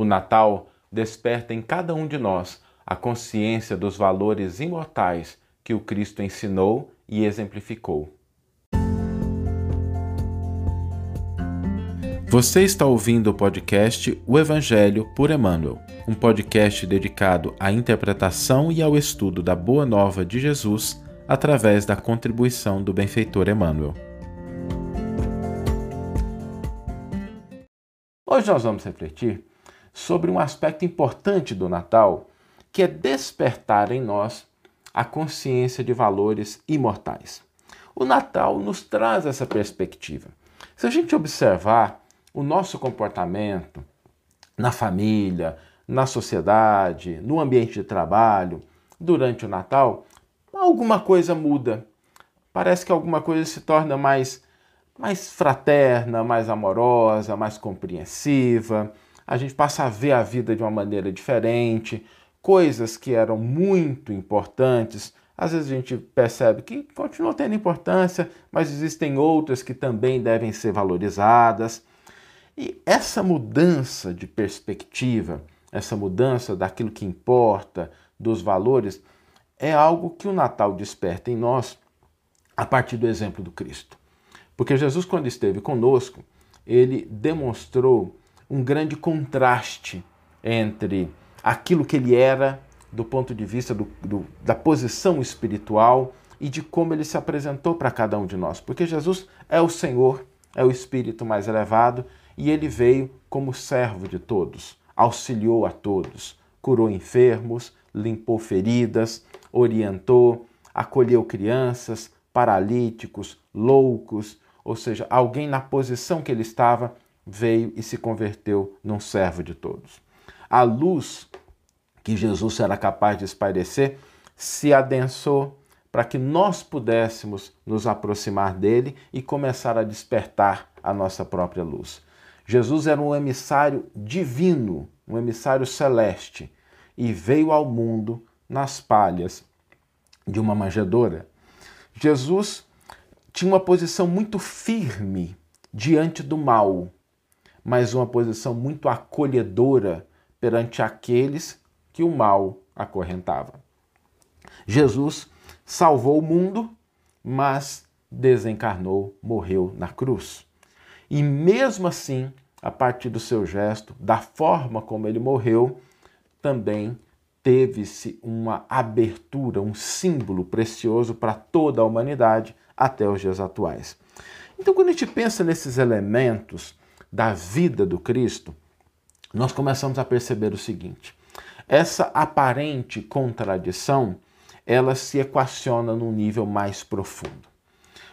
O Natal desperta em cada um de nós a consciência dos valores imortais que o Cristo ensinou e exemplificou. Você está ouvindo o podcast O Evangelho por Emmanuel, um podcast dedicado à interpretação e ao estudo da Boa Nova de Jesus através da contribuição do benfeitor Emmanuel. Hoje nós vamos refletir sobre um aspecto importante do Natal, que é despertar em nós a consciência de valores imortais. O Natal nos traz essa perspectiva. Se a gente observar o nosso comportamento na família, na sociedade, no ambiente de trabalho, durante o Natal, alguma coisa muda. Parece que alguma coisa se torna mais mais fraterna, mais amorosa, mais compreensiva. A gente passa a ver a vida de uma maneira diferente. Coisas que eram muito importantes, às vezes a gente percebe que continuam tendo importância, mas existem outras que também devem ser valorizadas. E essa mudança de perspectiva, essa mudança daquilo que importa, dos valores, é algo que o Natal desperta em nós a partir do exemplo do Cristo. Porque Jesus, quando esteve conosco, ele demonstrou um grande contraste entre aquilo que ele era do ponto de vista do, do, da posição espiritual e de como ele se apresentou para cada um de nós. Porque Jesus é o Senhor, é o Espírito mais elevado e ele veio como servo de todos, auxiliou a todos, curou enfermos, limpou feridas, orientou, acolheu crianças, paralíticos, loucos, ou seja, alguém na posição que ele estava veio e se converteu num servo de todos. A luz que Jesus era capaz de espairecer se adensou para que nós pudéssemos nos aproximar dele e começar a despertar a nossa própria luz. Jesus era um emissário divino, um emissário celeste, e veio ao mundo nas palhas de uma manjedoura. Jesus tinha uma posição muito firme diante do mal, mas uma posição muito acolhedora perante aqueles que o mal acorrentava. Jesus salvou o mundo, mas desencarnou, morreu na cruz. E mesmo assim, a partir do seu gesto, da forma como ele morreu, também teve-se uma abertura, um símbolo precioso para toda a humanidade até os dias atuais. Então, quando a gente pensa nesses elementos da vida do Cristo, nós começamos a perceber o seguinte: essa aparente contradição, ela se equaciona num nível mais profundo.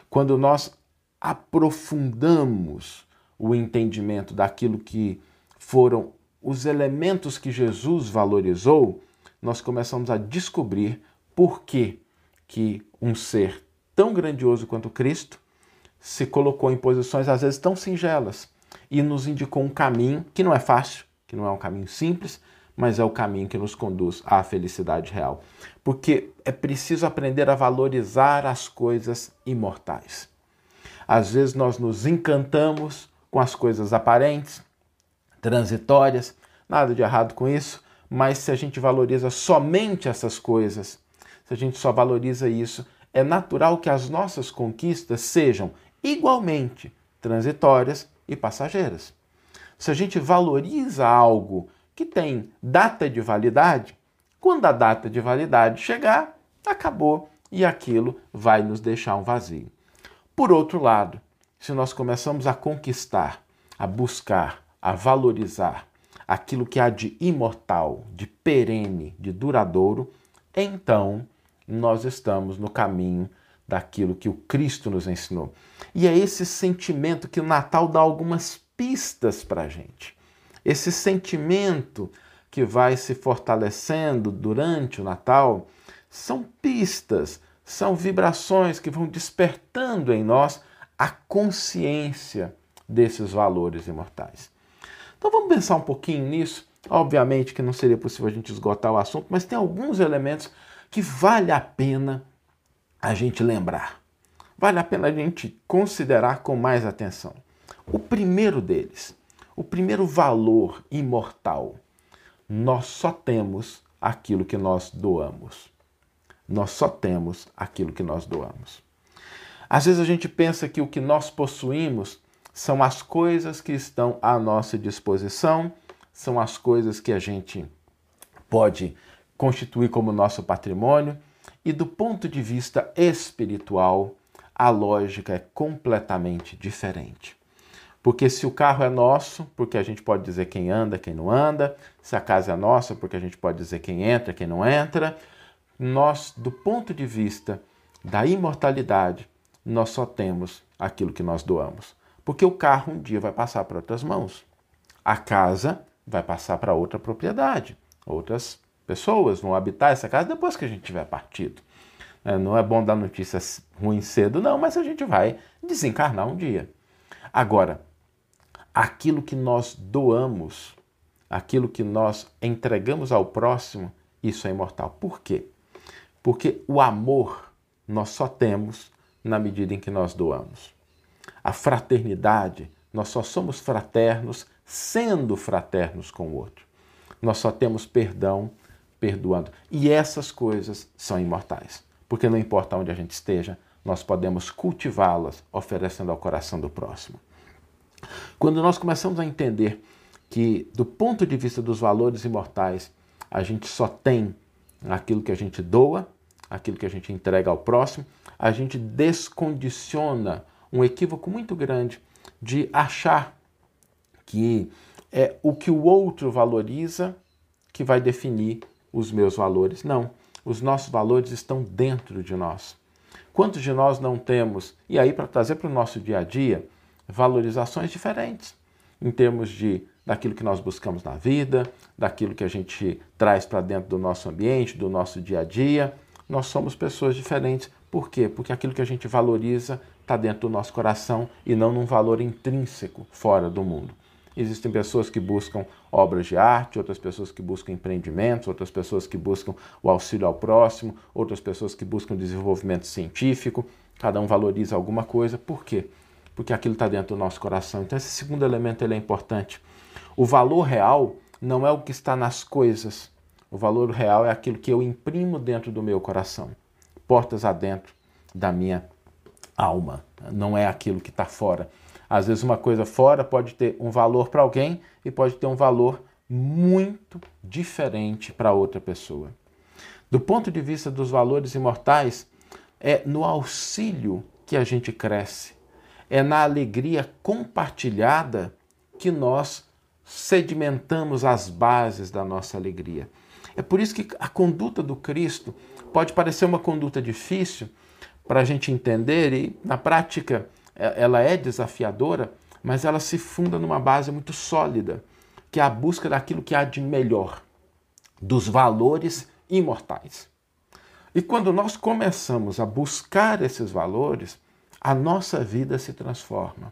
Quando nós aprofundamos o entendimento daquilo que foram os elementos que Jesus valorizou, nós começamos a descobrir por que, que um ser tão grandioso quanto Cristo se colocou em posições às vezes tão singelas e nos indicou um caminho que não é fácil, que não é um caminho simples, mas é o caminho que nos conduz à felicidade real. Porque é preciso aprender a valorizar as coisas imortais. Às vezes nós nos encantamos com as coisas aparentes, transitórias, nada de errado com isso, mas se a gente valoriza somente essas coisas, se a gente só valoriza isso, é natural que as nossas conquistas sejam igualmente transitórias e passageiras. Se a gente valoriza algo que tem data de validade, quando a data de validade chegar, acabou e aquilo vai nos deixar um vazio. Por outro lado, se nós começamos a conquistar, a buscar, a valorizar aquilo que há de imortal, de perene, de duradouro, então nós estamos no caminho daquilo que o Cristo nos ensinou. E é esse sentimento que o Natal dá algumas pistas para a gente. Esse sentimento que vai se fortalecendo durante o Natal são pistas, são vibrações que vão despertando em nós a consciência desses valores imortais. Então vamos pensar um pouquinho nisso. Obviamente que não seria possível a gente esgotar o assunto, mas tem alguns elementos que vale a pena a gente lembrar. Vale a pena a gente considerar com mais atenção. O primeiro deles, o primeiro valor imortal. Nós só temos aquilo que nós doamos. Nós só temos aquilo que nós doamos. Às vezes a gente pensa que o que nós possuímos são as coisas que estão à nossa disposição, são as coisas que a gente pode constituir como nosso patrimônio, e do ponto de vista espiritual, a lógica é completamente diferente. Porque se o carro é nosso, porque a gente pode dizer quem anda, quem não anda, se a casa é nossa, porque a gente pode dizer quem entra, quem não entra, nós, do ponto de vista da imortalidade, nós só temos aquilo que nós doamos. Porque o carro um dia vai passar para outras mãos. A casa vai passar para outra propriedade. Outras pessoas vão habitar essa casa depois que a gente tiver partido. É, não é bom dar notícias ruins cedo, não, mas a gente vai desencarnar um dia. Agora, aquilo que nós doamos, aquilo que nós entregamos ao próximo, isso é imortal. Por quê? Porque o amor nós só temos na medida em que nós doamos. A fraternidade, nós só somos fraternos sendo fraternos com o outro. Nós só temos perdão perdoando. E essas coisas são imortais, porque não importa onde a gente esteja, nós podemos cultivá-las oferecendo ao coração do próximo. Quando nós começamos a entender que, do ponto de vista dos valores imortais, a gente só tem aquilo que a gente doa, aquilo que a gente entrega ao próximo, a gente descondiciona um equívoco muito grande de achar que é o que o outro valoriza que vai definir os meus valores. Não, os nossos valores estão dentro de nós. Quantos de nós não temos, e aí para trazer para o nosso dia a dia, valorizações diferentes em termos de daquilo que nós buscamos na vida, daquilo que a gente traz para dentro do nosso ambiente, do nosso dia a dia. Nós somos pessoas diferentes. Por quê? Porque aquilo que a gente valoriza está dentro do nosso coração e não num valor intrínseco fora do mundo. Existem pessoas que buscam obras de arte, outras pessoas que buscam empreendimentos, outras pessoas que buscam o auxílio ao próximo, outras pessoas que buscam desenvolvimento científico. Cada um valoriza alguma coisa. Por quê? Porque aquilo está dentro do nosso coração. Então, esse segundo elemento ele é importante. O valor real não é o que está nas coisas. O valor real é aquilo que eu imprimo dentro do meu coração, portas adentro da minha alma. Não é aquilo que está fora. Às vezes, uma coisa fora pode ter um valor para alguém e pode ter um valor muito diferente para outra pessoa. Do ponto de vista dos valores imortais, é no auxílio que a gente cresce, é na alegria compartilhada que nós sedimentamos as bases da nossa alegria. É por isso que a conduta do Cristo pode parecer uma conduta difícil para a gente entender e, na prática, ela é desafiadora, mas ela se funda numa base muito sólida, que é a busca daquilo que há de melhor, dos valores imortais. E quando nós começamos a buscar esses valores, a nossa vida se transforma,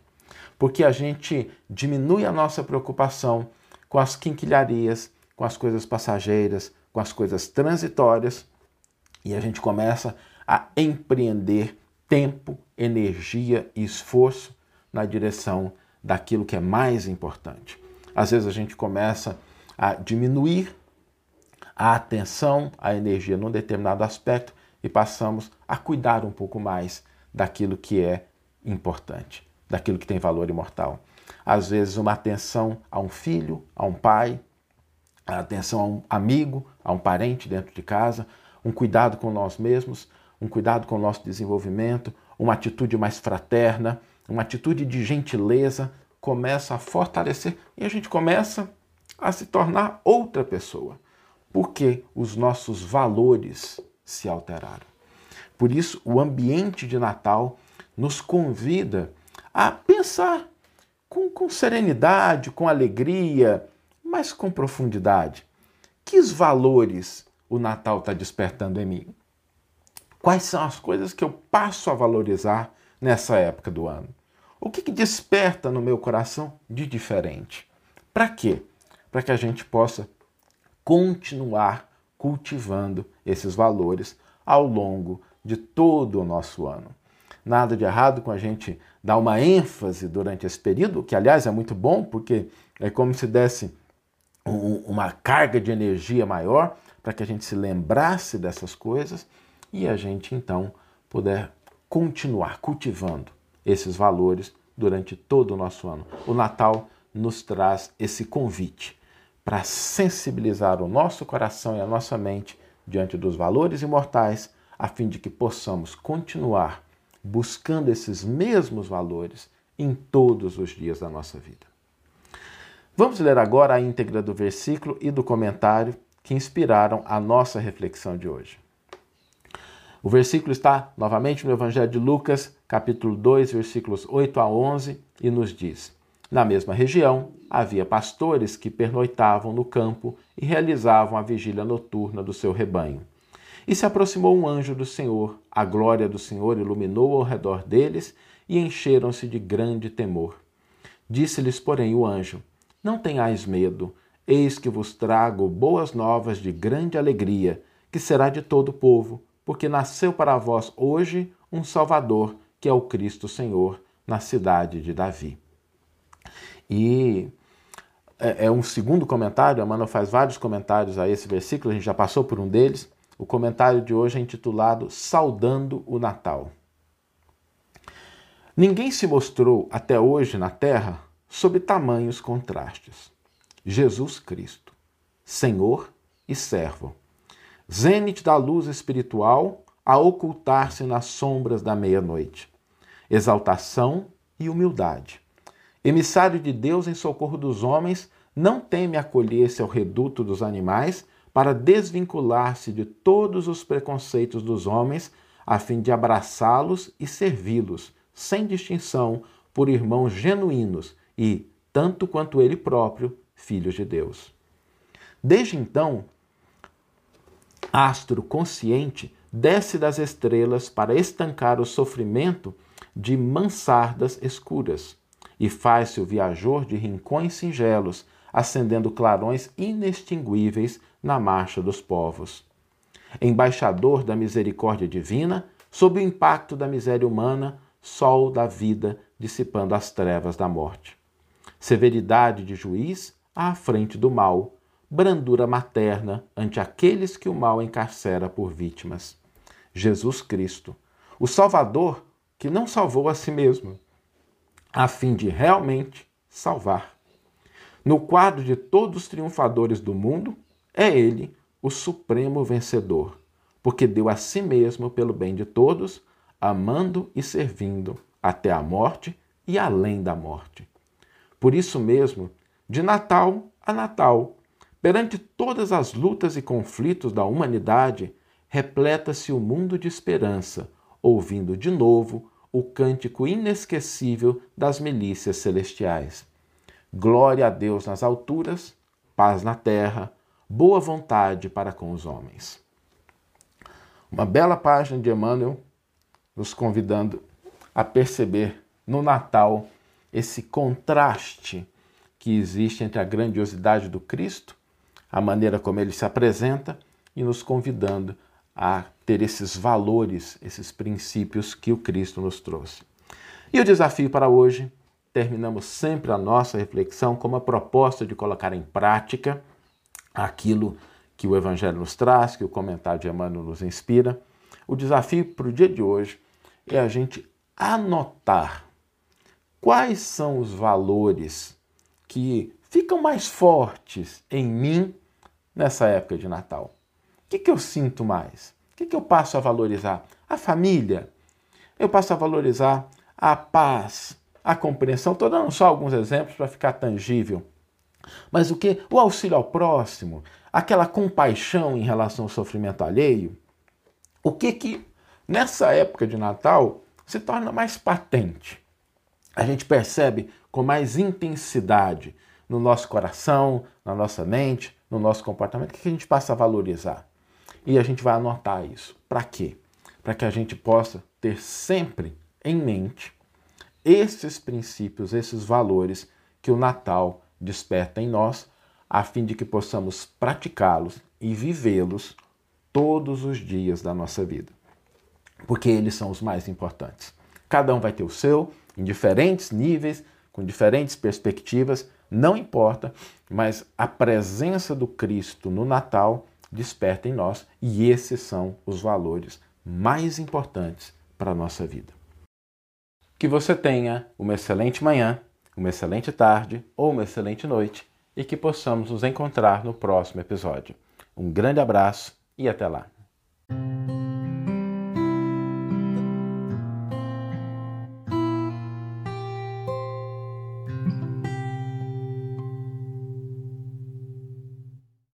porque a gente diminui a nossa preocupação com as quinquilharias, com as coisas passageiras, com as coisas transitórias, e a gente começa a empreender tempo, energia e esforço na direção daquilo que é mais importante. Às vezes a gente começa a diminuir a atenção, a energia num determinado aspecto e passamos a cuidar um pouco mais daquilo que é importante, daquilo que tem valor imortal. Às vezes, uma atenção a um filho, a um pai, a atenção a um amigo, a um parente dentro de casa, um cuidado com nós mesmos, um cuidado com o nosso desenvolvimento, uma atitude mais fraterna, uma atitude de gentileza começa a fortalecer e a gente começa a se tornar outra pessoa, porque os nossos valores se alteraram. Por isso, o ambiente de Natal nos convida a pensar com, com serenidade, com alegria, mas com profundidade. Que valores o Natal está despertando em mim? Quais são as coisas que eu passo a valorizar nessa época do ano? O que, que desperta no meu coração de diferente? Para quê? Para que a gente possa continuar cultivando esses valores ao longo de todo o nosso ano. nada de errado com a gente dar uma ênfase durante esse período, que aliás é muito bom, porque é como se desse uma carga de energia maior para que a gente se lembrasse dessas coisas e a gente então puder continuar cultivando esses valores durante todo o nosso ano. O Natal nos traz esse convite para sensibilizar o nosso coração e a nossa mente diante dos valores imortais, a fim de que possamos continuar buscando esses mesmos valores em todos os dias da nossa vida. Vamos ler agora a íntegra do versículo e do comentário que inspiraram a nossa reflexão de hoje. O versículo está novamente no Evangelho de Lucas, capítulo 2, versículos 8 a 11, e nos diz: Na mesma região havia pastores que pernoitavam no campo e realizavam a vigília noturna do seu rebanho. E se aproximou um anjo do Senhor, a glória do Senhor iluminou ao redor deles e encheram-se de grande temor. Disse-lhes, porém, o anjo: Não tenhais medo, eis que vos trago boas novas de grande alegria, que será de todo o povo porque nasceu para vós hoje um Salvador, que é o Cristo Senhor, na cidade de Davi. E é, é um segundo comentário, a Mano faz vários comentários a esse versículo, a gente já passou por um deles. O comentário de hoje é intitulado Saudando o Natal. Ninguém se mostrou até hoje na terra sob tamanhos contrastes. Jesus Cristo, Senhor e servo zênite da luz espiritual a ocultar-se nas sombras da meia-noite. Exaltação e humildade. Emissário de Deus em socorro dos homens, não teme acolher-se ao reduto dos animais para desvincular-se de todos os preconceitos dos homens, a fim de abraçá-los e servi-los, sem distinção, por irmãos genuínos e, tanto quanto ele próprio, filhos de Deus. Desde então, astro consciente desce das estrelas para estancar o sofrimento de mansardas escuras e faz-se o viajor de rincões singelos, acendendo clarões inextinguíveis na marcha dos povos. Embaixador da misericórdia divina, sob o impacto da miséria humana, sol da vida dissipando as trevas da morte. Severidade de juiz à frente do mal, brandura materna ante aqueles que o mal encarcera por vítimas. Jesus Cristo, o Salvador que não salvou a si mesmo, a fim de realmente salvar. No quadro de todos os triunfadores do mundo, é ele o supremo vencedor, porque deu a si mesmo pelo bem de todos, amando e servindo até a morte e além da morte. Por isso mesmo, de Natal a Natal, Perante todas as lutas e conflitos da humanidade, repleta-se o mundo de esperança, ouvindo de novo o cântico inesquecível das milícias celestiais. Glória a Deus nas alturas, paz na terra, boa vontade para com os homens. Uma bela página de Emmanuel nos convidando a perceber no Natal esse contraste que existe entre a grandiosidade do Cristo a maneira como ele se apresenta e nos convidando a ter esses valores, esses princípios que o Cristo nos trouxe. E o desafio para hoje, terminamos sempre a nossa reflexão com uma proposta de colocar em prática aquilo que o Evangelho nos traz, que o comentário de Emmanuel nos inspira. O desafio para o dia de hoje é a gente anotar quais são os valores que ficam mais fortes em mim nessa época de Natal? O que, que eu sinto mais? O que, que eu passo a valorizar? A família. Eu passo a valorizar a paz, a compreensão. Estou dando só alguns exemplos para ficar tangível. Mas o que? O auxílio ao próximo, aquela compaixão em relação ao sofrimento alheio. O que que nessa época de Natal se torna mais patente? A gente percebe com mais intensidade no nosso coração, na nossa mente, no nosso comportamento, o que a gente passa a valorizar? E a gente vai anotar isso. Para quê? Para que a gente possa ter sempre em mente esses princípios, esses valores que o Natal desperta em nós, a fim de que possamos praticá-los e vivê-los todos os dias da nossa vida. Porque eles são os mais importantes. Cada um vai ter o seu, em diferentes níveis, com diferentes perspectivas, não importa, mas a presença do Cristo no Natal desperta em nós e esses são os valores mais importantes para a nossa vida. Que você tenha uma excelente manhã, uma excelente tarde ou uma excelente noite e que possamos nos encontrar no próximo episódio. Um grande abraço e até lá!